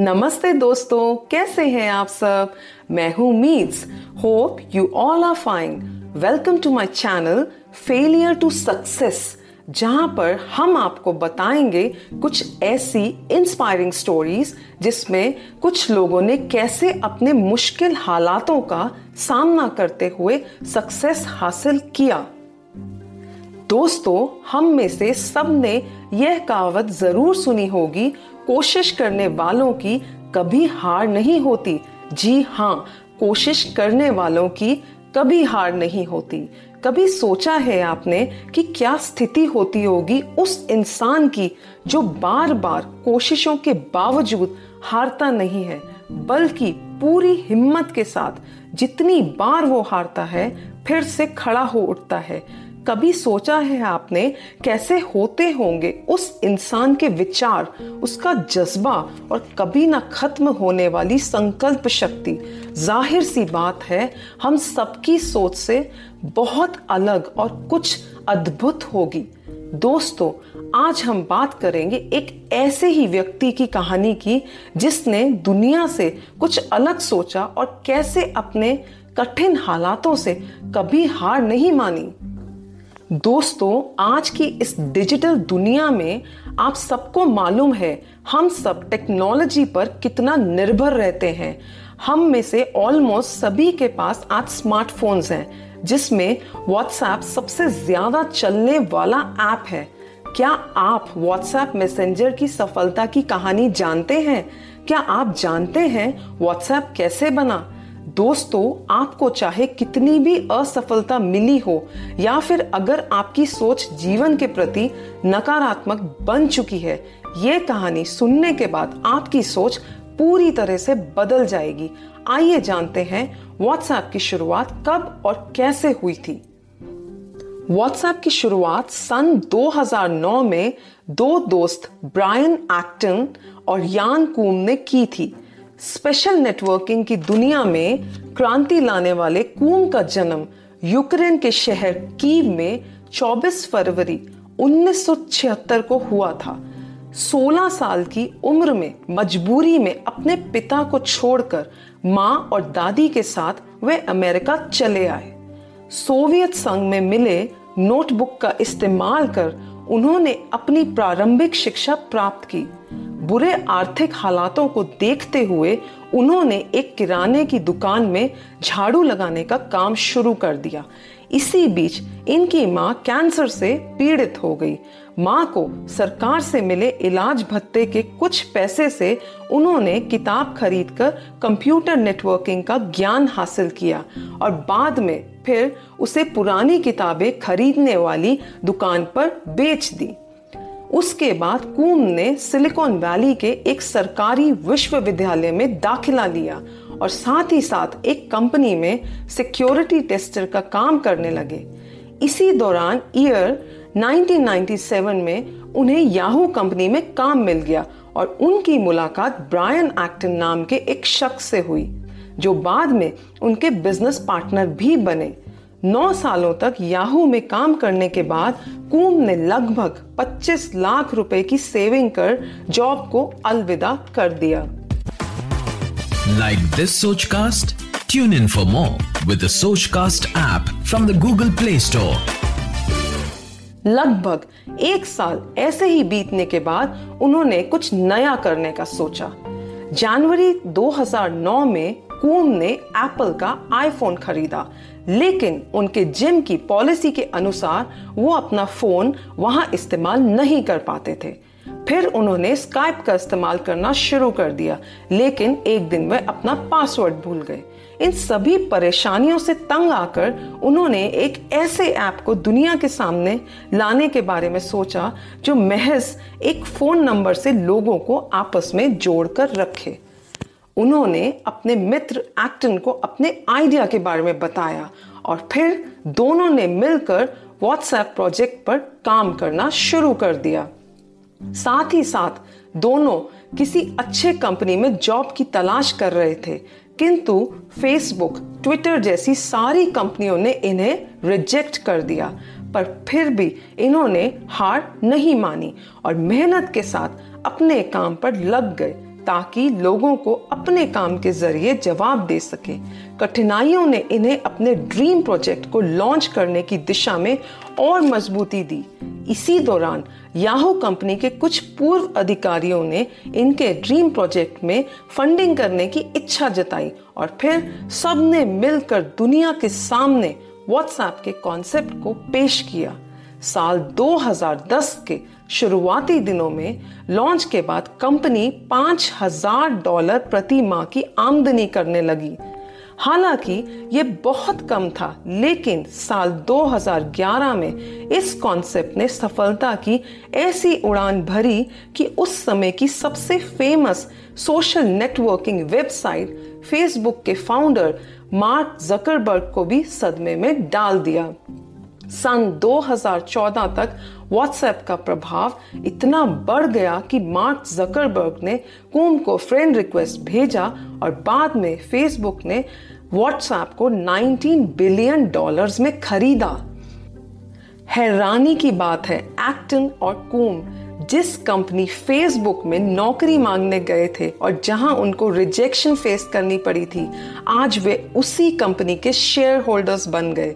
नमस्ते दोस्तों, कैसे हैं आप सब? मैं हूँ meets hope you all are fine. Welcome to my channel, failure to success, जहाँ पर हम आपको बताएँगे कुछ ऐसी इंस्पायरिंग स्टोरीज जिसमें कुछ लोगों ने कैसे अपने मुश्किल हालातों का सामना करते हुए सक्सेस हासिल किया। दोस्तों, हम में से सबने यह कहावत ज़रूर सुनी होगी, कोशिश करने वालों की कभी हार नहीं होती। जी हाँ कोशिश करने वालों की कभी हार नहीं होती। कभी सोचा है आपने कि क्या स्थिति होती होगी उस इंसान की जो बार बार कोशिशों के बावजूद हारता नहीं है, बल्कि पूरी हिम्मत के साथ जितनी बार वो हारता है, फिर से खड़ा हो उठता है। कभी सोचा है आपने कैसे होते होंगे उस इंसान के विचार, उसका जज्बा और कभी ना खत्म होने वाली संकल्प शक्ति? ज़ाहिर सी बात है, हम सबकी सोच से बहुत अलग और कुछ अद्भुत होगी। दोस्तों, आज हम बात करेंगे एक ऐसे ही व्यक्ति की कहानी की, जिसने दुनिया से कुछ अलग सोचा और कैसे अपने कठिन हालातों से कभी हार नहीं मानी। दोस्तों, आज की इस डिजिटल दुनिया में आप सबको मालूम है, हम सब टेक्नोलॉजी पर कितना निर्भर रहते हैं। हम में से ऑलमोस्ट सभी के पास आज स्मार्टफोन्स हैं, जिसमें व्हाट्सएप सबसे ज़्यादा चलने वाला ऐप है। क्या आप व्हाट्सएप मैसेंजर की सफलता की कहानी जानते हैं? क्या आप जानते हैं व्हाट्सएप कैसे बना? दोस्तों, आपको चाहे कितनी भी असफलता मिली हो, या फिर अगर आपकी सोच जीवन के प्रति नकारात्मक बन चुकी है, ये कहानी सुनने के बाद आपकी सोच पूरी तरह से बदल जाएगी। आइए जानते हैं व्हाट्सएप की शुरुआत कब और कैसे हुई थी। व्हाट्सएप की शुरुआत सन 2009 में दो दोस्त ब्रायन एक्टन और यान कूम ने की थी। स्पेशल नेटवर्किंग की दुनिया में क्रांति लाने वाले कूम का जन्म यूक्रेन के शहर कीव में 24 फरवरी 1976 को हुआ था। 16 साल की उम्र में मजबूरी में अपने पिता को छोड़कर माँ और दादी के साथ वे अमेरिका चले आए। सोवियत संघ में मिले नोटबुक का इस्तेमाल कर उन्होंने अपनी प्रारंभिक शिक्षा प्राप्त की। बुरे आर्थिक हालातों को देखते हुए उन्होंने एक किराने की दुकान में झाड़ू लगाने का काम शुरू कर दिया। इसी बीच इनकी माँ कैंसर से पीड़ित हो गई। माँ को सरकार से मिले इलाज भत्ते के कुछ पैसे से उन्होंने किताब खरीदकर कंप्यूटर नेटवर्किंग का ज्ञान हासिल किया और बाद में फिर उसे पुरानी किताबें खरीदने वाली दुकान पर बेच दी। उसके बाद कूम ने सिलिकॉन वैली के एक सरकारी विश्वविद्यालय में दाखिला लिया और साथ ही साथ एक कंपनी में सिक्योरिटी टेस्टर का काम करने लगे। इसी दौरान ईयर 1997 में उन्हें याहू कंपनी में काम मिल गया और उनकी मुलाकात ब्रायन एक्टन नाम के एक शख्स से हुई, जो बाद में उनके बिज़नेस पार्टनर भी बने। नौ सालों तक याहू में काम करने के बाद कूम ने लगभग 25 लाख रुपए की सेविंग कर जॉब को अलविदा कर दिया। Like this Sochcast tune in for more with Sochcast app from the Google Play Store लगभग एक साल ऐसे ही बीतने के बाद उन्होंने कुछ नया करने का सोचा। जनवरी 2009 में कूम ने एप्पल का आईफोन खरीदा। लेकिन उनके जिम की पॉलिसी के अनुसार वो अपना फ़ोन वहाँ इस्तेमाल नहीं कर पाते थे। फिर उन्होंने स्काइप का इस्तेमाल करना शुरू कर दिया, लेकिन एक दिन वह अपना पासवर्ड भूल गए। इन सभी परेशानियों से तंग आकर उन्होंने एक ऐसे ऐप को दुनिया के सामने लाने के बारे में सोचा, जो महज एक फ़ोन नंबर से लोगों को आपस में जोड़कर रखे। उन्होंने अपने मित्र एक्टन को अपने आइडिया के बारे में बताया और फिर दोनों ने मिलकर व्हाट्सएप प्रोजेक्ट पर काम करना शुरू कर दिया। साथ ही साथ दोनों किसी अच्छे कंपनी में जॉब की तलाश कर रहे थे, किंतु फेसबुक ट्विटर जैसी सारी कंपनियों ने इन्हें रिजेक्ट कर दिया, पर फिर भी इन्होंने हार नहीं मानी और मेहनत के साथ अपने काम पर लग गए। ताकि लोगों को अपने काम के ज़रिए जवाब दे सके। कठिनाइयों ने इन्हें अपने ड्रीम प्रोजेक्ट को लॉन्च करने की दिशा में और मजबूती दी। इसी दौरान याहू कंपनी के कुछ पूर्व अधिकारियों ने इनके ड्रीम प्रोजेक्ट में फंडिंग करने की इच्छा जताई और फिर सबने मिलकर दुनिया के सामने व्हाट्सएप के कॉन्सेप्ट को पेश किया। साल 2010 के शुरुआती दिनों में लॉन्च के बाद कंपनी पाँच हज़ार डॉलर प्रति माह की आमदनी करने लगी। हालाँकि ये बहुत कम था, लेकिन साल 2011 में इस कॉन्सेप्ट ने सफलता की, ऐसी उड़ान भरी कि उस समय की सबसे famous social networking website Facebook के फाउंडर मार्क जकरबर्ग को भी सदमे में डाल दिया। सन 2014 तक व्हाट्सएप का प्रभाव इतना बढ़ गया कि मार्क जकरबर्ग ने कूम को फ्रेंड रिक्वेस्ट भेजा और बाद में फेसबुक ने व्हाट्सएप को 19 बिलियन डॉलर्स में खरीदा। हैरानी की बात है एक्टन और कूम जिस कंपनी फेसबुक में नौकरी मांगने गए थे और जहाँ उनको रिजेक्शन फेस करनी पड़ी थी, आज वे उसी कंपनी के शेयर होल्डर्स बन गए।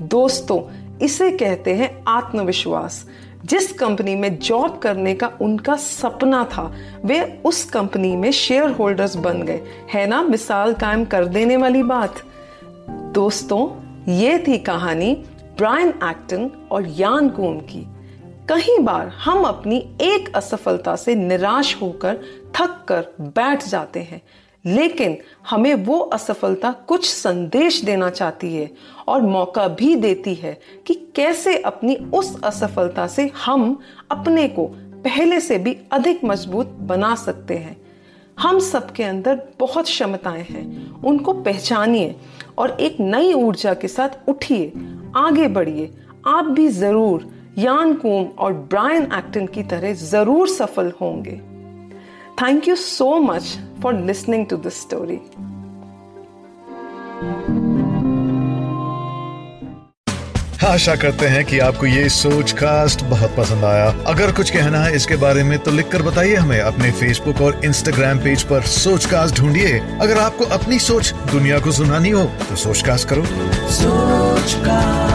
दोस्तों इसे कहते हैं आत्मविश्वास। जिस कंपनी में जॉब करने का उनका सपना था, वे उस कंपनी में शेयर होल्डर्स बन गए। है ना? मिसाल कायम कर देने वाली बात। दोस्तों, ये थी कहानी ब्रायन एक्टन और यान कून की। कई बार हम अपनी एक असफलता से निराश होकर थक कर बैठ जाते हैं। लेकिन हमें वो असफलता कुछ संदेश देना चाहती है और मौका भी देती है कि कैसे अपनी उस असफलता से हम अपने को पहले से भी अधिक मज़बूत बना सकते हैं। हम सबके अंदर बहुत क्षमताएँ हैं, उनको पहचानिए और एक नई ऊर्जा के साथ उठिए, आगे बढ़िए। आप भी ज़रूर यान कूम और ब्रायन एक्टन की तरह ज़रूर सफल होंगे। Thank you so much for listening to this story. आशा करते हैं कि आपको ये सोच कास्ट बहुत पसंद आया। अगर कुछ कहना है इसके बारे में तो लिखकर बताइए हमें अपने फेसबुक और इंस्टाग्राम पेज पर सोच कास्ट ढूंढिए। अगर आपको अपनी सोच दुनिया को सुनानी हो तो सोच कास्ट करो। सोच कास्ट